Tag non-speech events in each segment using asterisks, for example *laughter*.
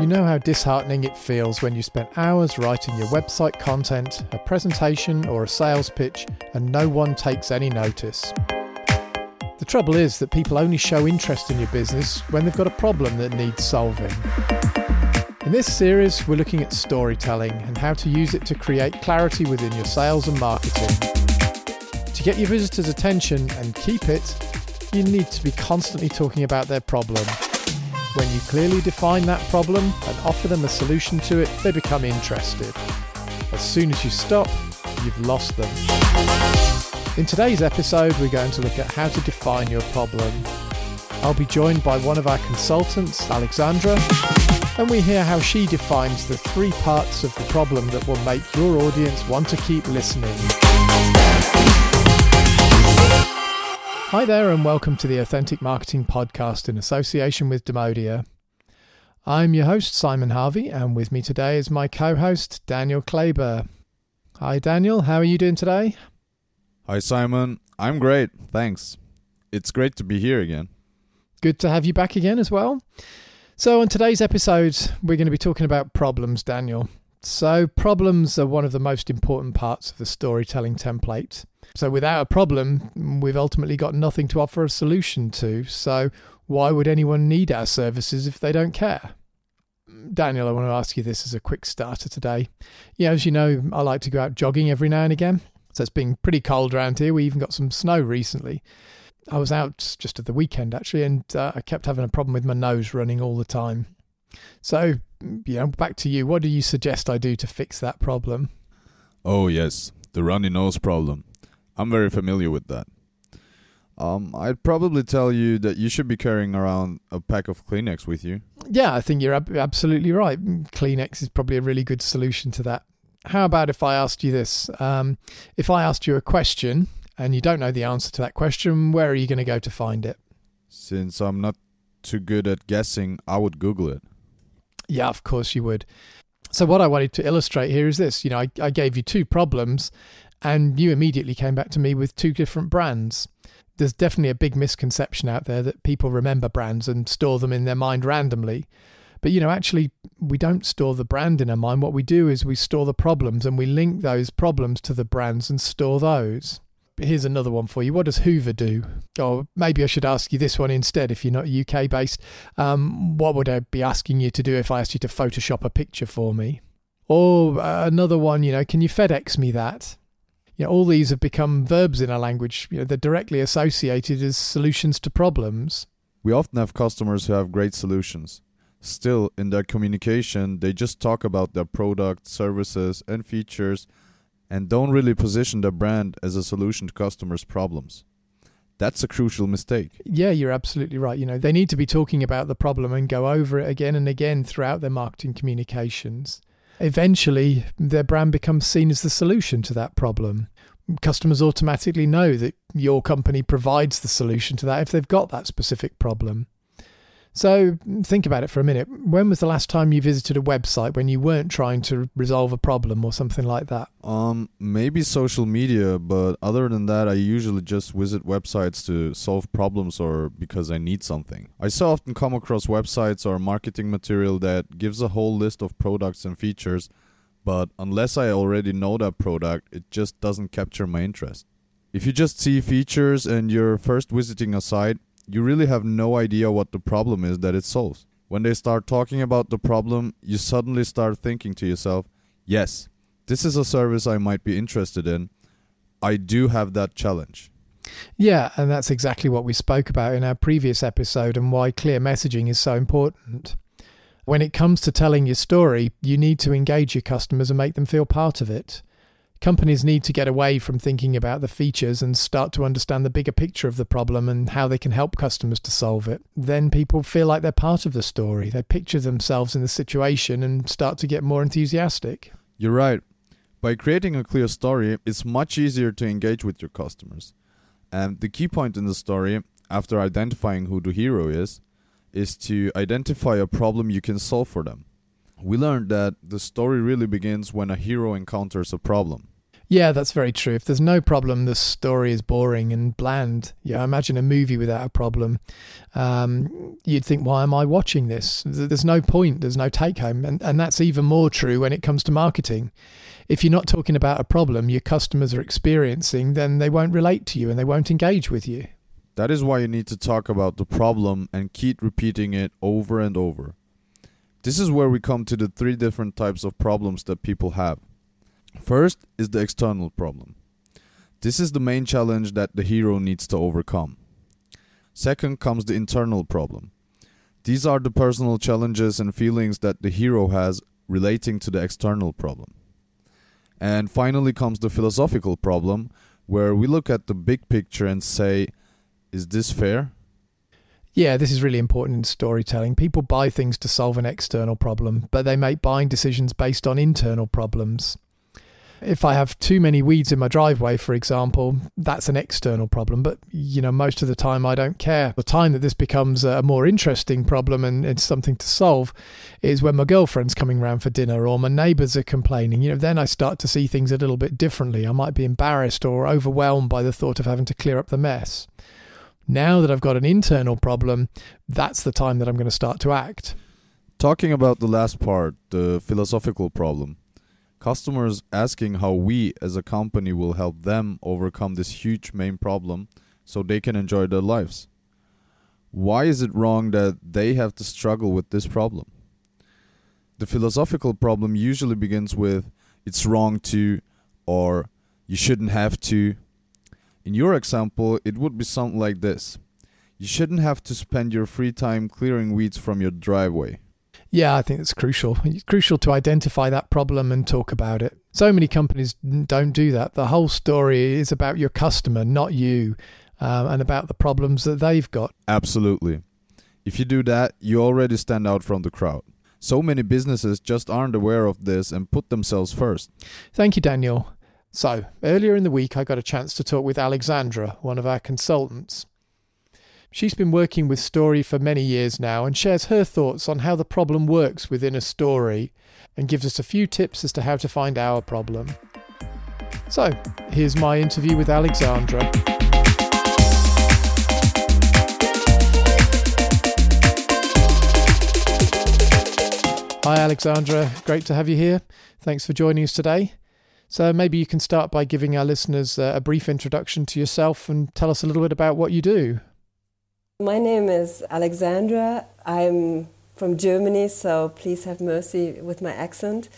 You know how disheartening it feels when you spend hours writing your website content, a presentation, or a sales pitch, and no one takes any notice. The trouble is that people only show interest in your business when they've got a problem that needs solving. In this series, we're looking at storytelling and how to use it to create clarity within your sales and marketing. To get your visitors' attention and keep it, you need to be constantly talking about their problem. When you clearly define that problem and offer them a solution to it, they become interested. As soon as you stop, you've lost them. In today's episode, we're going to look at how to define your problem. I'll be joined by one of our consultants, Alexandra, and we hear how she defines the three parts of the problem that will make your audience want to keep listening. Hi there, and welcome to the Authentic Marketing Podcast in association with Demodia. I'm your host, Simon Harvey, and with me today is my co host, Daniel Kleber. Hi, Daniel. How are you doing today? Hi, Simon. I'm great. Thanks. It's great to be here again. Good to have you back again as well. So, on today's episode, we're going to be talking about problems, Daniel. So, problems are one of the most important parts of the storytelling template. So without a problem, we've ultimately got nothing to offer a solution to. So why would anyone need our services if they don't care? Daniel, I want to ask you this as a quick starter today. Yeah, as you know, I like to go out jogging every now and again. So it's been pretty cold around here. We even got some snow recently. I was out just at the weekend actually, and uh, I kept having a problem with my nose running all the time. So, you know, back to you. What do you suggest I do to fix that problem? Oh, yes, the runny nose problem. I'm very familiar with that. Um, I'd probably tell you that you should be carrying around a pack of Kleenex with you. Yeah, I think you're ab- absolutely right. Kleenex is probably a really good solution to that. How about if I asked you this? Um, if I asked you a question and you don't know the answer to that question, where are you going to go to find it? Since I'm not too good at guessing, I would Google it. Yeah, of course you would. So, what I wanted to illustrate here is this you know, I, I gave you two problems and you immediately came back to me with two different brands. There's definitely a big misconception out there that people remember brands and store them in their mind randomly. But you know, actually, we don't store the brand in our mind. What we do is we store the problems and we link those problems to the brands and store those. Here's another one for you. What does Hoover do? Or maybe I should ask you this one instead if you're not UK based. Um, what would I be asking you to do if I asked you to Photoshop a picture for me? Or uh, another one, you know, can you FedEx me that? you know, all these have become verbs in our language. You know, they're directly associated as solutions to problems. We often have customers who have great solutions. Still, in their communication, they just talk about their product, services, and features and don't really position their brand as a solution to customers' problems. That's a crucial mistake. Yeah, you're absolutely right. You know, they need to be talking about the problem and go over it again and again throughout their marketing communications eventually their brand becomes seen as the solution to that problem. Customers automatically know that your company provides the solution to that if they've got that specific problem. So think about it for a minute. When was the last time you visited a website when you weren't trying to resolve a problem or something like that? Um, maybe social media, but other than that, I usually just visit websites to solve problems or because I need something. I so often come across websites or marketing material that gives a whole list of products and features, but unless I already know that product, it just doesn't capture my interest. If you just see features and you're first visiting a site, you really have no idea what the problem is that it solves. When they start talking about the problem, you suddenly start thinking to yourself, yes, this is a service I might be interested in. I do have that challenge. Yeah, and that's exactly what we spoke about in our previous episode and why clear messaging is so important. When it comes to telling your story, you need to engage your customers and make them feel part of it. Companies need to get away from thinking about the features and start to understand the bigger picture of the problem and how they can help customers to solve it. Then people feel like they're part of the story. They picture themselves in the situation and start to get more enthusiastic. You're right. By creating a clear story, it's much easier to engage with your customers. And the key point in the story, after identifying who the hero is, is to identify a problem you can solve for them. We learned that the story really begins when a hero encounters a problem. Yeah, that's very true. If there's no problem, the story is boring and bland. Yeah, imagine a movie without a problem. Um, you'd think, why am I watching this? There's no point, there's no take home. And, and that's even more true when it comes to marketing. If you're not talking about a problem your customers are experiencing, then they won't relate to you and they won't engage with you. That is why you need to talk about the problem and keep repeating it over and over. This is where we come to the three different types of problems that people have. First is the external problem. This is the main challenge that the hero needs to overcome. Second comes the internal problem. These are the personal challenges and feelings that the hero has relating to the external problem. And finally comes the philosophical problem, where we look at the big picture and say, is this fair? Yeah, this is really important in storytelling. People buy things to solve an external problem, but they make buying decisions based on internal problems. If I have too many weeds in my driveway, for example, that's an external problem. But, you know, most of the time I don't care. The time that this becomes a more interesting problem and it's something to solve is when my girlfriend's coming round for dinner or my neighbours are complaining. You know, then I start to see things a little bit differently. I might be embarrassed or overwhelmed by the thought of having to clear up the mess. Now that I've got an internal problem, that's the time that I'm going to start to act. Talking about the last part, the philosophical problem customers asking how we as a company will help them overcome this huge main problem so they can enjoy their lives. Why is it wrong that they have to struggle with this problem? The philosophical problem usually begins with it's wrong to or you shouldn't have to. In your example, it would be something like this. You shouldn't have to spend your free time clearing weeds from your driveway. Yeah, I think it's crucial. It's crucial to identify that problem and talk about it. So many companies don't do that. The whole story is about your customer, not you, um, and about the problems that they've got. Absolutely. If you do that, you already stand out from the crowd. So many businesses just aren't aware of this and put themselves first. Thank you, Daniel. So, earlier in the week, I got a chance to talk with Alexandra, one of our consultants. She's been working with story for many years now and shares her thoughts on how the problem works within a story and gives us a few tips as to how to find our problem. So, here's my interview with Alexandra. Hi, Alexandra. Great to have you here. Thanks for joining us today. So, maybe you can start by giving our listeners uh, a brief introduction to yourself and tell us a little bit about what you do. My name is Alexandra. I'm from Germany, so please have mercy with my accent.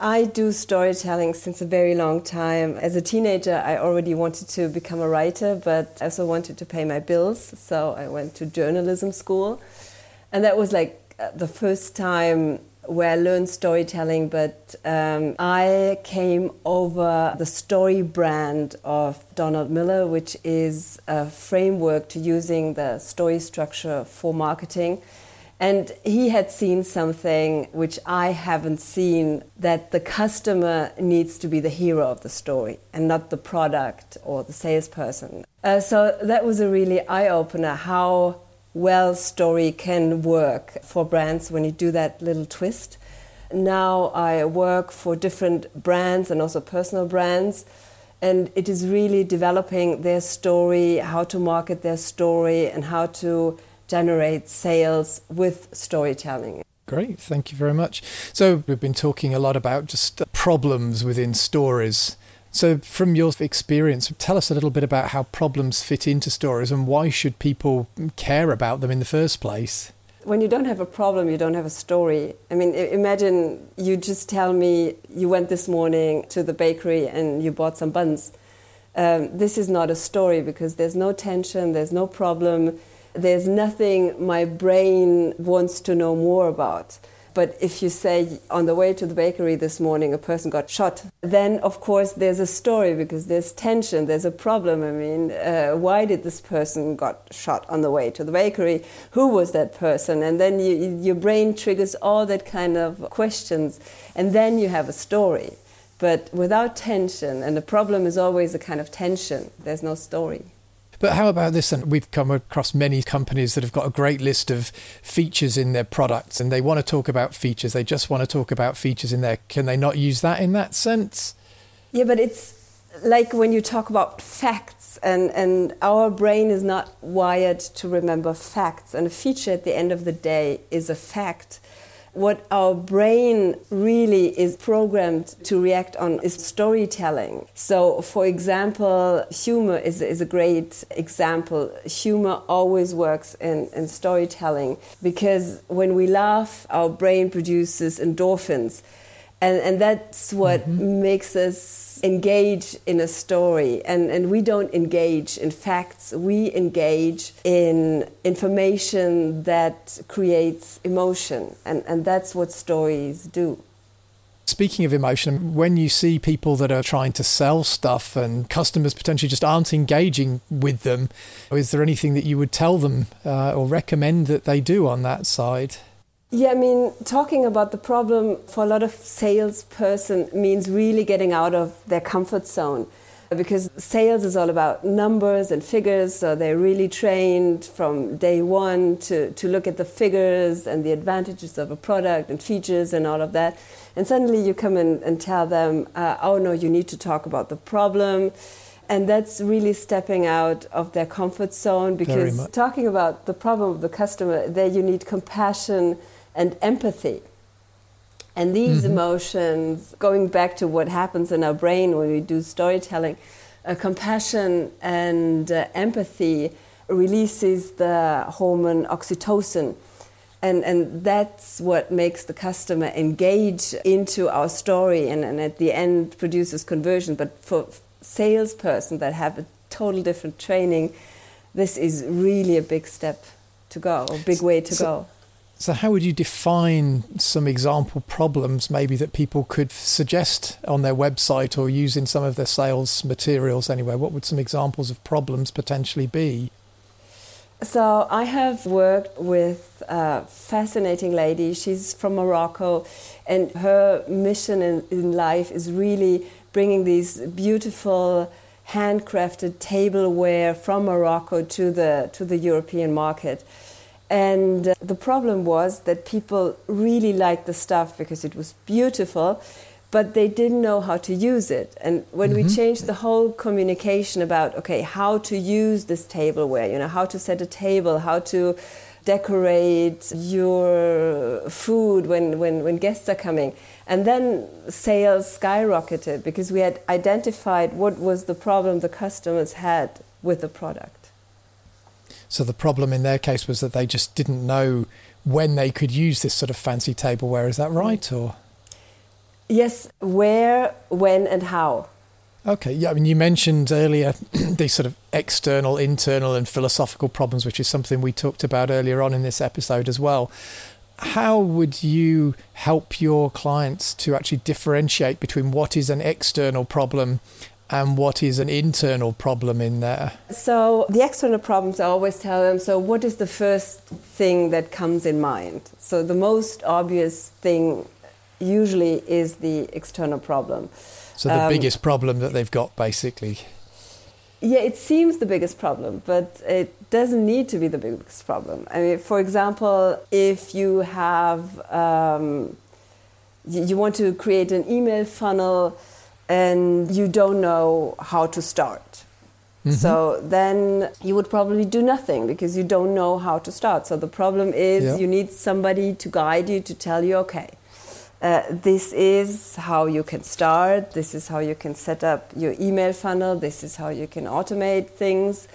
I do storytelling since a very long time. As a teenager, I already wanted to become a writer, but I also wanted to pay my bills, so I went to journalism school. And that was like uh, the first time where I learned storytelling, but um, I came over the story brand of Donald Miller, which is a framework to using the story structure for marketing. And he had seen something which I haven't seen that the customer needs to be the hero of the story and not the product or the salesperson. Uh, so that was a really eye opener how well story can work for brands when you do that little twist. Now I work for different brands and also personal brands, and it is really developing their story, how to market their story, and how to generate sales with storytelling. Great, thank you very much. So, we've been talking a lot about just problems within stories. So, from your experience, tell us a little bit about how problems fit into stories and why should people care about them in the first place? When you don't have a problem, you don't have a story. I mean, imagine you just tell me you went this morning to the bakery and you bought some buns. Um, this is not a story because there's no tension, there's no problem, there's nothing my brain wants to know more about. But if you say on the way to the bakery this morning a person got shot, then of course there's a story because there's tension, there's a problem. I mean, uh, why did this person got shot on the way to the bakery? Who was that person? And then you, your brain triggers all that kind of questions, and then you have a story. But without tension, and the problem is always a kind of tension, there's no story. But how about this? And we've come across many companies that have got a great list of features in their products and they want to talk about features. They just want to talk about features in there. Can they not use that in that sense? Yeah, but it's like when you talk about facts, and, and our brain is not wired to remember facts, and a feature at the end of the day is a fact. What our brain really is programmed to react on is storytelling. So, for example, humor is, is a great example. Humor always works in, in storytelling because when we laugh, our brain produces endorphins and, and that's what mm-hmm. makes us engage in a story and, and we don't engage in facts we engage in information that creates emotion and, and that's what stories do Speaking of emotion, when you see people that are trying to sell stuff and customers potentially just aren't engaging with them, is there anything that you would tell them uh, or recommend that they do on that side? Yeah, I mean, talking about the problem for a lot of salesperson means really getting out of their comfort zone because sales is all about numbers and figures. So they're really trained from day one to, to look at the figures and the advantages of a product and features and all of that. And suddenly you come in and tell them, uh, oh no, you need to talk about the problem. And that's really stepping out of their comfort zone because talking about the problem of the customer, there you need compassion and empathy. And these mm-hmm. emotions, going back to what happens in our brain when we do storytelling, uh, compassion and uh, empathy releases the hormone oxytocin. And, and that's what makes the customer engage into our story and, and at the end produces conversion. But for salesperson that have a total different training, this is really a big step to go, a big way to so, go. So, how would you define some example problems maybe that people could suggest on their website or use in some of their sales materials anyway? What would some examples of problems potentially be? So, I have worked with a fascinating lady. She's from Morocco, and her mission in, in life is really bringing these beautiful handcrafted tableware from Morocco to the, to the European market. And uh, the problem was that people really liked the stuff because it was beautiful, but they didn't know how to use it. And when mm-hmm. we changed the whole communication about, okay, how to use this tableware, you know, how to set a table, how to decorate your food when, when, when guests are coming. And then sales skyrocketed because we had identified what was the problem the customers had with the product. So the problem in their case was that they just didn't know when they could use this sort of fancy tableware. Is that right? Or yes, where, when, and how. Okay, yeah. I mean, you mentioned earlier *clears throat* these sort of external, internal, and philosophical problems, which is something we talked about earlier on in this episode as well. How would you help your clients to actually differentiate between what is an external problem and what is an internal problem in there? So, the external problems, I always tell them so, what is the first thing that comes in mind? So, the most obvious thing usually is the external problem. So, the um, biggest problem that they've got, basically. Yeah, it seems the biggest problem, but it doesn't need to be the biggest problem. I mean, for example, if you have, um, you want to create an email funnel and you don't know how to start. Mm-hmm. So then you would probably do nothing because you don't know how to start. So the problem is yeah. you need somebody to guide you to tell you, okay, uh, this is how you can start, this is how you can set up your email funnel, this is how you can automate things.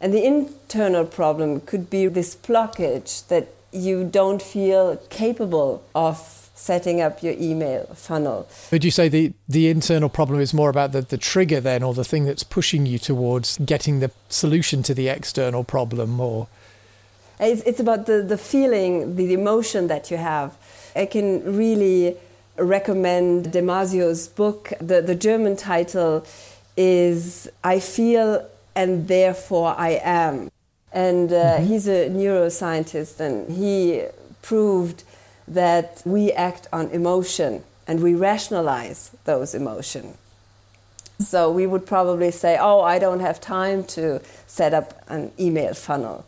And the internal problem could be this blockage that you don't feel capable of setting up your email funnel. Would you say the, the internal problem is more about the, the trigger then, or the thing that's pushing you towards getting the solution to the external problem, or? It's, it's about the, the feeling, the emotion that you have. I can really recommend Damasio's book. The, the German title is I Feel and Therefore I Am. And uh, mm-hmm. he's a neuroscientist and he proved that we act on emotion and we rationalize those emotions. So we would probably say, oh, I don't have time to set up an email funnel.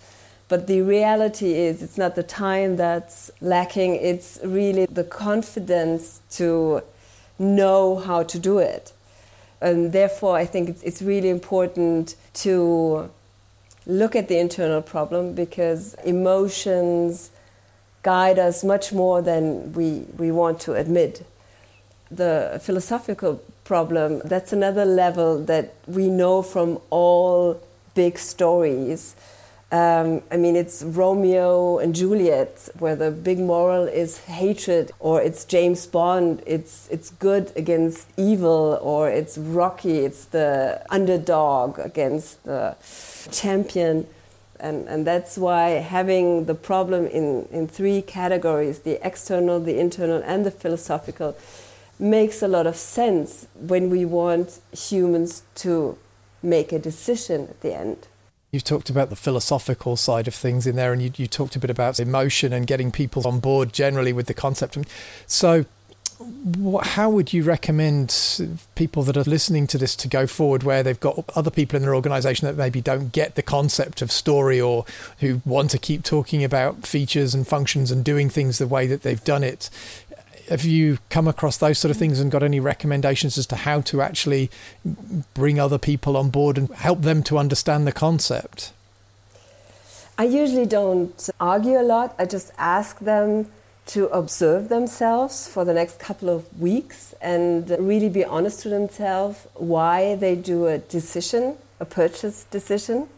But the reality is, it's not the time that's lacking, it's really the confidence to know how to do it. And therefore, I think it's, it's really important to look at the internal problem because emotions guide us much more than we, we want to admit. The philosophical problem, that's another level that we know from all big stories um, I mean, it's Romeo and Juliet, where the big moral is hatred, or it's James Bond, it's, it's good against evil, or it's Rocky, it's the underdog against the champion. And, and that's why having the problem in, in three categories the external, the internal, and the philosophical makes a lot of sense when we want humans to make a decision at the end. You've talked about the philosophical side of things in there, and you, you talked a bit about emotion and getting people on board generally with the concept. So, what, how would you recommend people that are listening to this to go forward where they've got other people in their organization that maybe don't get the concept of story or who want to keep talking about features and functions and doing things the way that they've done it? have you come across those sort of things and got any recommendations as to how to actually bring other people on board and help them to understand the concept? I usually don't argue a lot. I just ask them to observe themselves for the next couple of weeks and really be honest to themselves why they do a decision, a purchase decision.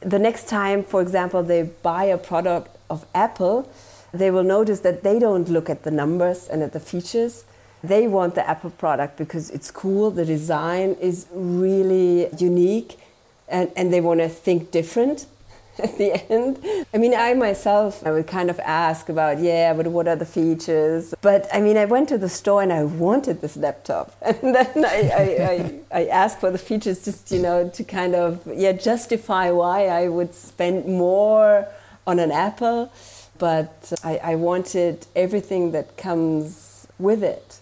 The next time, for example, they buy a product of Apple, they will notice that they don't look at the numbers and at the features. They want the Apple product because it's cool, the design is really unique, and, and they want to think different *laughs* at the end. I mean, I myself, I would kind of ask about, yeah, but what are the features? But I mean, I went to the store and I wanted this laptop. *laughs* And then I, I, I, I asked for the features just, you know, to kind of, yeah, justify why I would spend more on an Apple but I, I wanted everything that comes with it.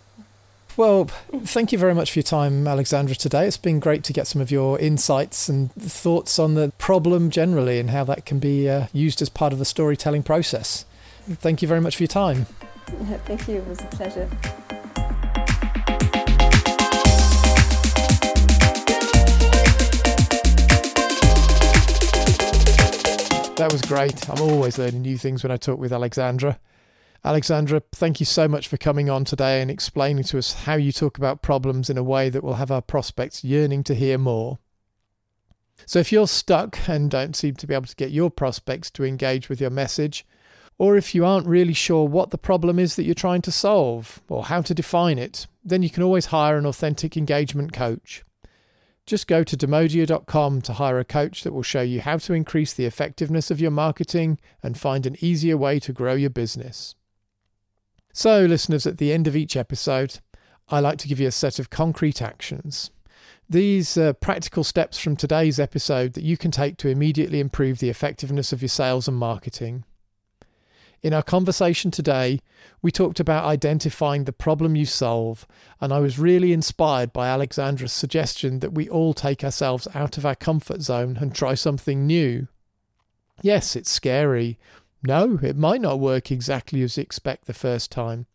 Well, thank you very much for your time, Alexandra, today. It's been great to get some of your insights and thoughts on the problem generally and how that can be uh, used as part of the storytelling process. Thank you very much for your time. *laughs* thank you. It was a pleasure. That was great. I'm always learning new things when I talk with Alexandra. Alexandra, thank you so much for coming on today and explaining to us how you talk about problems in a way that will have our prospects yearning to hear more. So, if you're stuck and don't seem to be able to get your prospects to engage with your message, or if you aren't really sure what the problem is that you're trying to solve or how to define it, then you can always hire an authentic engagement coach. Just go to demodia.com to hire a coach that will show you how to increase the effectiveness of your marketing and find an easier way to grow your business. So, listeners, at the end of each episode, I like to give you a set of concrete actions. These are practical steps from today's episode that you can take to immediately improve the effectiveness of your sales and marketing. In our conversation today, we talked about identifying the problem you solve, and I was really inspired by Alexandra's suggestion that we all take ourselves out of our comfort zone and try something new. Yes, it's scary. No, it might not work exactly as you expect the first time.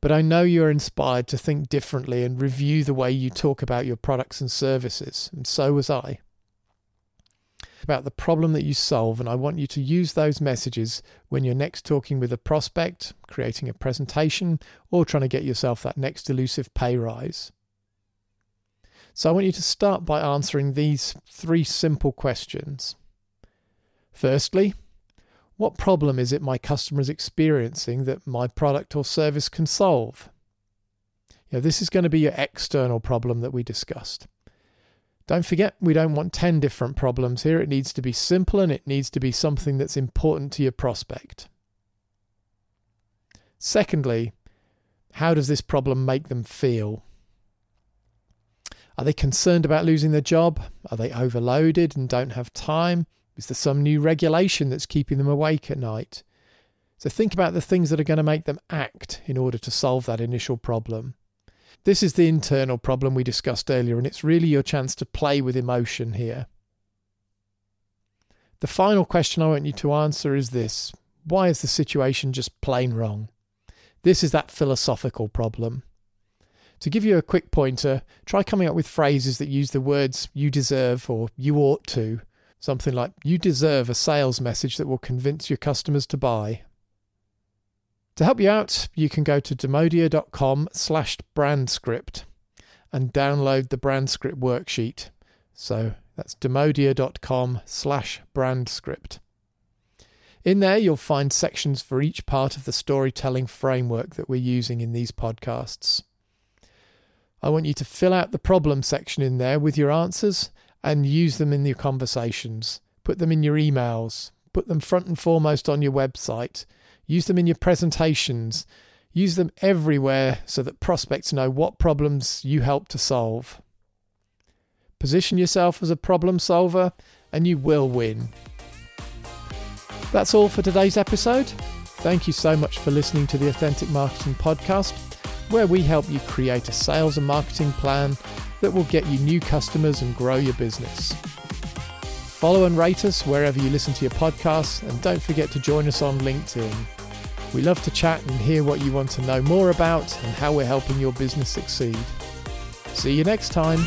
But I know you're inspired to think differently and review the way you talk about your products and services, and so was I about the problem that you solve, and I want you to use those messages when you're next talking with a prospect, creating a presentation, or trying to get yourself that next elusive pay rise. So I want you to start by answering these three simple questions. Firstly, what problem is it my customer is experiencing that my product or service can solve? You this is going to be your external problem that we discussed. Don't forget, we don't want 10 different problems here. It needs to be simple and it needs to be something that's important to your prospect. Secondly, how does this problem make them feel? Are they concerned about losing their job? Are they overloaded and don't have time? Is there some new regulation that's keeping them awake at night? So think about the things that are going to make them act in order to solve that initial problem. This is the internal problem we discussed earlier, and it's really your chance to play with emotion here. The final question I want you to answer is this Why is the situation just plain wrong? This is that philosophical problem. To give you a quick pointer, try coming up with phrases that use the words you deserve or you ought to. Something like, you deserve a sales message that will convince your customers to buy. To help you out, you can go to demodia.com slash brandscript and download the brandscript worksheet. So that's demodia.com slash brandscript. In there, you'll find sections for each part of the storytelling framework that we're using in these podcasts. I want you to fill out the problem section in there with your answers and use them in your conversations. Put them in your emails, put them front and foremost on your website, use them in your presentations, use them everywhere so that prospects know what problems you help to solve. Position yourself as a problem solver and you will win. That's all for today's episode. Thank you so much for listening to the Authentic Marketing Podcast, where we help you create a sales and marketing plan that will get you new customers and grow your business. Follow and rate us wherever you listen to your podcasts, and don't forget to join us on LinkedIn. We love to chat and hear what you want to know more about and how we're helping your business succeed. See you next time.